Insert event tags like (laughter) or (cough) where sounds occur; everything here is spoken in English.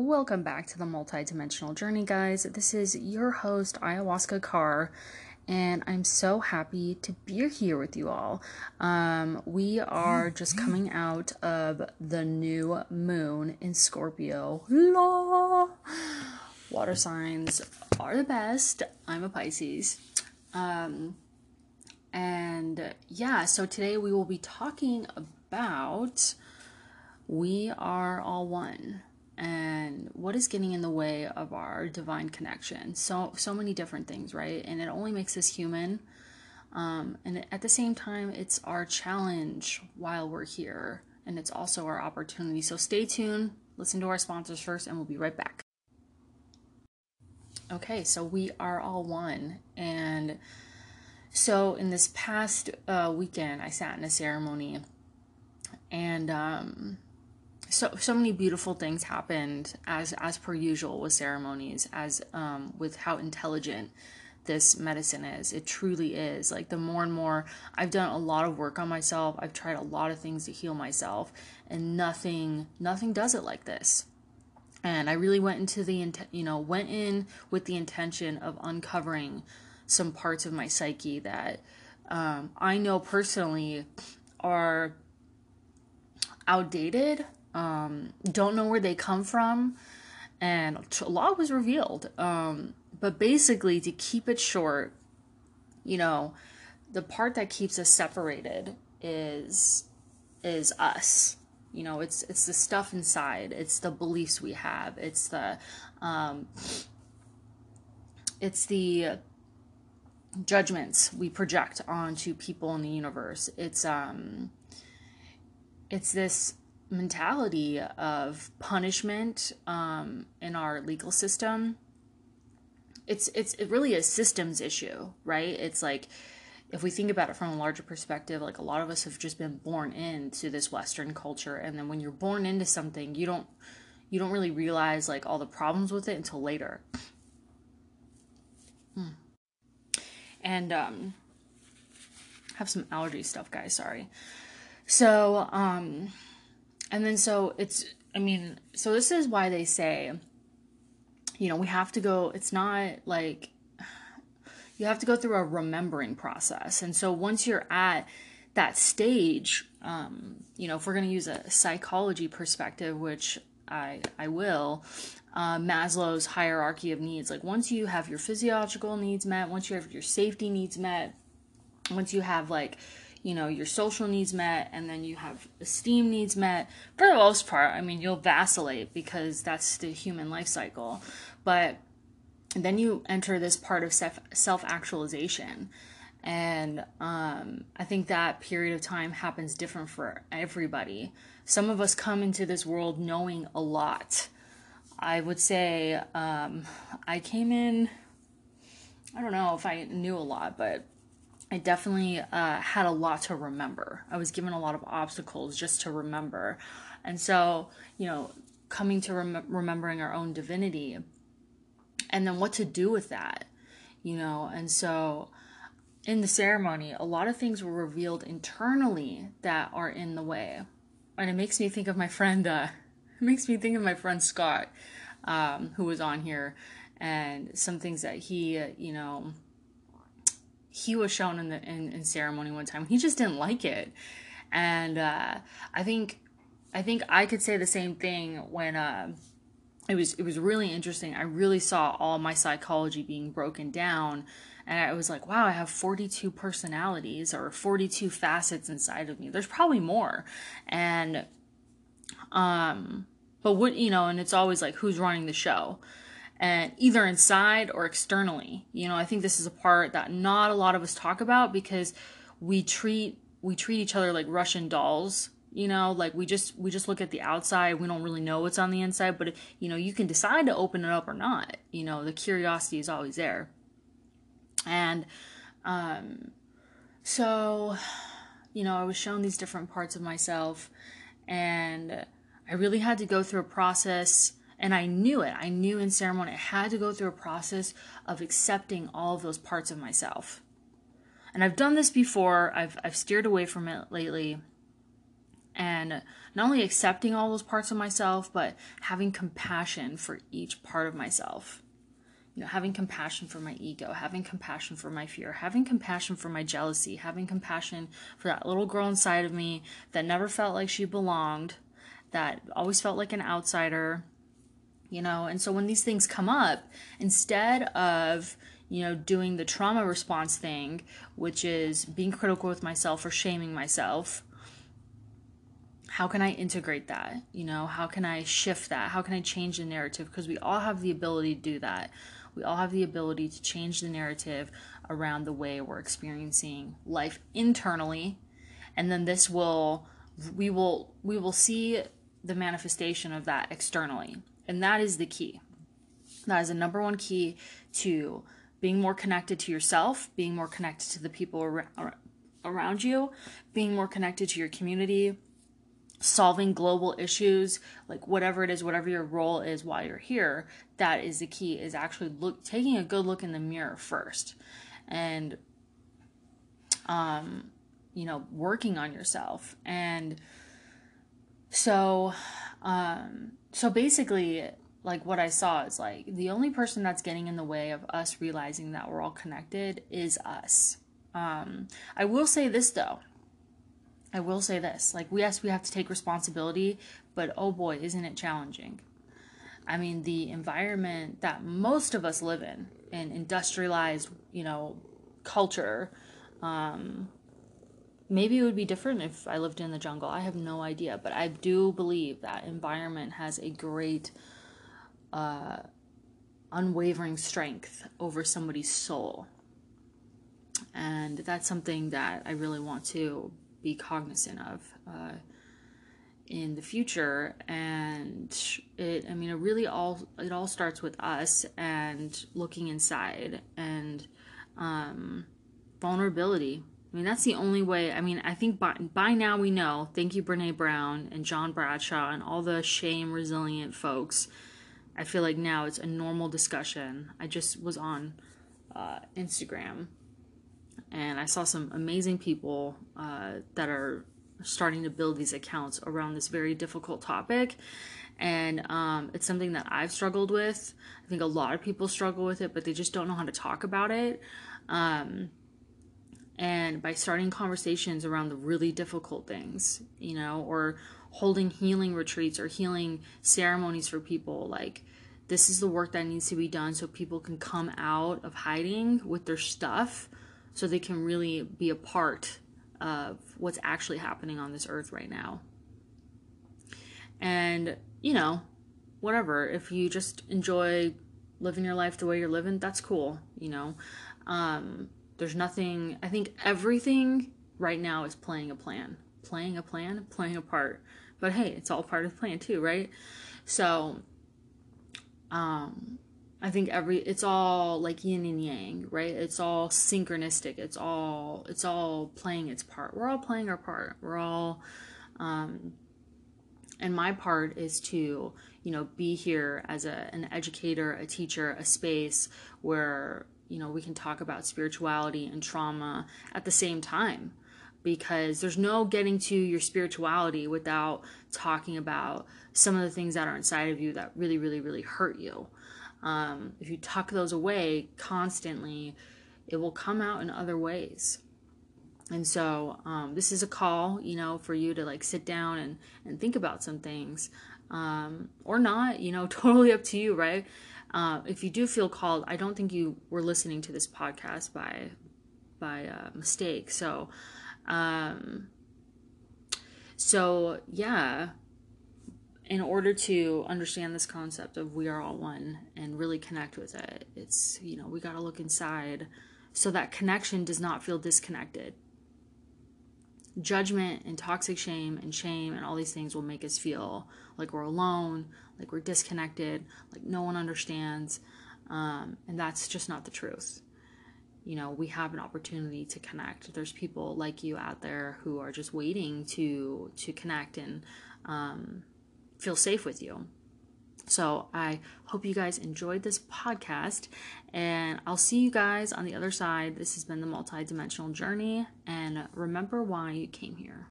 Welcome back to the multidimensional journey, guys. This is your host, Ayahuasca Kaur, and I'm so happy to be here with you all. Um, we are just coming out of the new moon in Scorpio. La! Water signs are the best. I'm a Pisces. Um, and yeah, so today we will be talking about we are all one and what is getting in the way of our divine connection. So so many different things right? And it only makes us human. Um, and at the same time it's our challenge while we're here and it's also our opportunity. So stay tuned listen to our sponsors first and we'll be right back. Okay so we are all one. And so in this past uh, weekend i sat in a ceremony and um, so so many beautiful things happened as as per usual with ceremonies as um with how intelligent this medicine is. It truly is. Like the more and more i've done a lot of work on myself i've tried a lot of things to heal myself and nothing nothing does it like this. And i really went into the you know went in with the intention of uncovering some parts of my psyche that um, i know personally are outdated um, don't know where they come from, and a lot was revealed. Um, but basically, to keep it short, you know, the part that keeps us separated is is us. You know, it's it's the stuff inside. It's the beliefs we have. It's the um, it's the judgments we project onto people in the universe. It's um it's this mentality of punishment um, in our legal system it's it's it really a systems issue right? It's like if we think about it from a larger perspective like a lot of us have just been born into this western culture and then when you're born into something you don't you don't really realize like all the problems with it until later. Hmm. and um have some allergy stuff guys sorry. So um and then so it's i mean so this is why they say you know we have to go it's not like you have to go through a remembering process. And so once you're at that stage um, you know if we're going to use a psychology perspective which i i will uh, maslow's hierarchy of needs like once you have your physiological needs met once you have your safety needs met once you have like you know your social needs met and then you have esteem needs met. For the most part i mean you'll vacillate because that's the human life cycle. But then you enter this part of self actualization and um, i think that period of time happens different for everybody. Some of us come into this world knowing a lot. I would say um, i came in i don't know if i knew a lot but I definitely uh, had a lot to remember. I was given a lot of obstacles just to remember. And so, you know, coming to rem- remembering our own divinity and then what to do with that, you know. And so, in the ceremony, a lot of things were revealed internally that are in the way. And it makes me think of my friend, uh, (laughs) it makes me think of my friend Scott, um, who was on here, and some things that he, you know, he was shown in the in, in ceremony one time. He just didn't like it, and uh, I think I think I could say the same thing when uh, it was it was really interesting. I really saw all my psychology being broken down, and I was like, wow, I have forty two personalities or forty two facets inside of me. There's probably more, and um, but what you know, and it's always like who's running the show and either inside or externally. You know, I think this is a part that not a lot of us talk about because we treat we treat each other like Russian dolls. You know, like we just we just look at the outside. We don't really know what's on the inside, but you know, you can decide to open it up or not. You know, the curiosity is always there. And um so you know, I was shown these different parts of myself and I really had to go through a process and I knew it. I knew in ceremony I had to go through a process of accepting all of those parts of myself. And I've done this before. I've I've steered away from it lately. and not only accepting all those parts of myself, but having compassion for each part of myself. You know, having compassion for my ego, having compassion for my fear, having compassion for my jealousy, having compassion for that little girl inside of me that never felt like she belonged, that always felt like an outsider, you know. And so when these things come up, instead of, you know, doing the trauma response thing, which is being critical with myself or shaming myself, how can I integrate that? You know, how can I shift that? How can I change the narrative? Because we all have the ability to do that. We all have the ability to change the narrative around the way we're experiencing life internally. And then this will we will we will see the manifestation of that externally. And that is the key. That is the number one key to being more connected to yourself, being more connected to the people around you, being more connected to your community, solving global issues like whatever it is whatever your role is while you're here that is the key is actually look taking a good look in the mirror first and um you know working on yourself and so um so basically like what i saw is like the only person that's getting in the way of us realizing that we're all connected is us. Um i will say this though. I will say this. Like, yes, we have to take responsibility, but oh boy, isn't it challenging? I mean, the environment that most of us live in, in industrialized, you know, culture, um, maybe it would be different if I lived in the jungle. I have no idea, but I do believe that environment has a great, uh, unwavering strength over somebody's soul. And that's something that I really want to be cognizant of uh, in the future and it i mean it really all it all starts with us and looking inside and um, vulnerability i mean that's the only way i mean i think by, by now we know thank you brene brown and john bradshaw and all the shame resilient folks i feel like now it's a normal discussion i just was on uh, instagram and I saw some amazing people uh, that are starting to build these accounts around this very difficult topic. And um, it's something that I've struggled with. I think a lot of people struggle with it, but they just don't know how to talk about it. Um, and by starting conversations around the really difficult things, you know, or holding healing retreats or healing ceremonies for people, like this is the work that needs to be done so people can come out of hiding with their stuff so they can really be a part of what's actually happening on this earth right now. And, you know, whatever, if you just enjoy living your life the way you're living, that's cool, you know. Um, there's nothing, I think everything right now is playing a plan. Playing a plan, playing a part. But hey, it's all part of the plan too, right? So, um, I think every it's all like yin and yang, right? It's all synchronistic. It's all it's all playing its part. We're all playing our part. We're all um and my part is to, you know, be here as a an educator, a teacher, a space where, you know, we can talk about spirituality and trauma at the same time because there's no getting to your spirituality without talking about some of the things that are inside of you that really really really hurt you um, if you tuck those away constantly, it will come out in other ways. And so, um, this is a call, you know, for you to like sit down and, and think about some things, um, or not, you know, (laughs) totally up to you, right? Uh, if you do feel called, I don't think you were listening to this podcast by by uh, mistake. So, um, so yeah, in order to understand this concept of we are all one and really connect with it, it's, you know, we got to look inside so that connection does not feel disconnected. Judgment and toxic shame and shame and all these things will make us feel like we're alone, like we're disconnected, like no one understands. Um, and that's just not the truth. You know, we have an opportunity to connect. There's people like you out there who are just waiting to to connect and um, feel safe with you. So I hope you guys enjoyed this podcast, and I'll see you guys on the other side. This has been the multidimensional journey, and remember why you came here.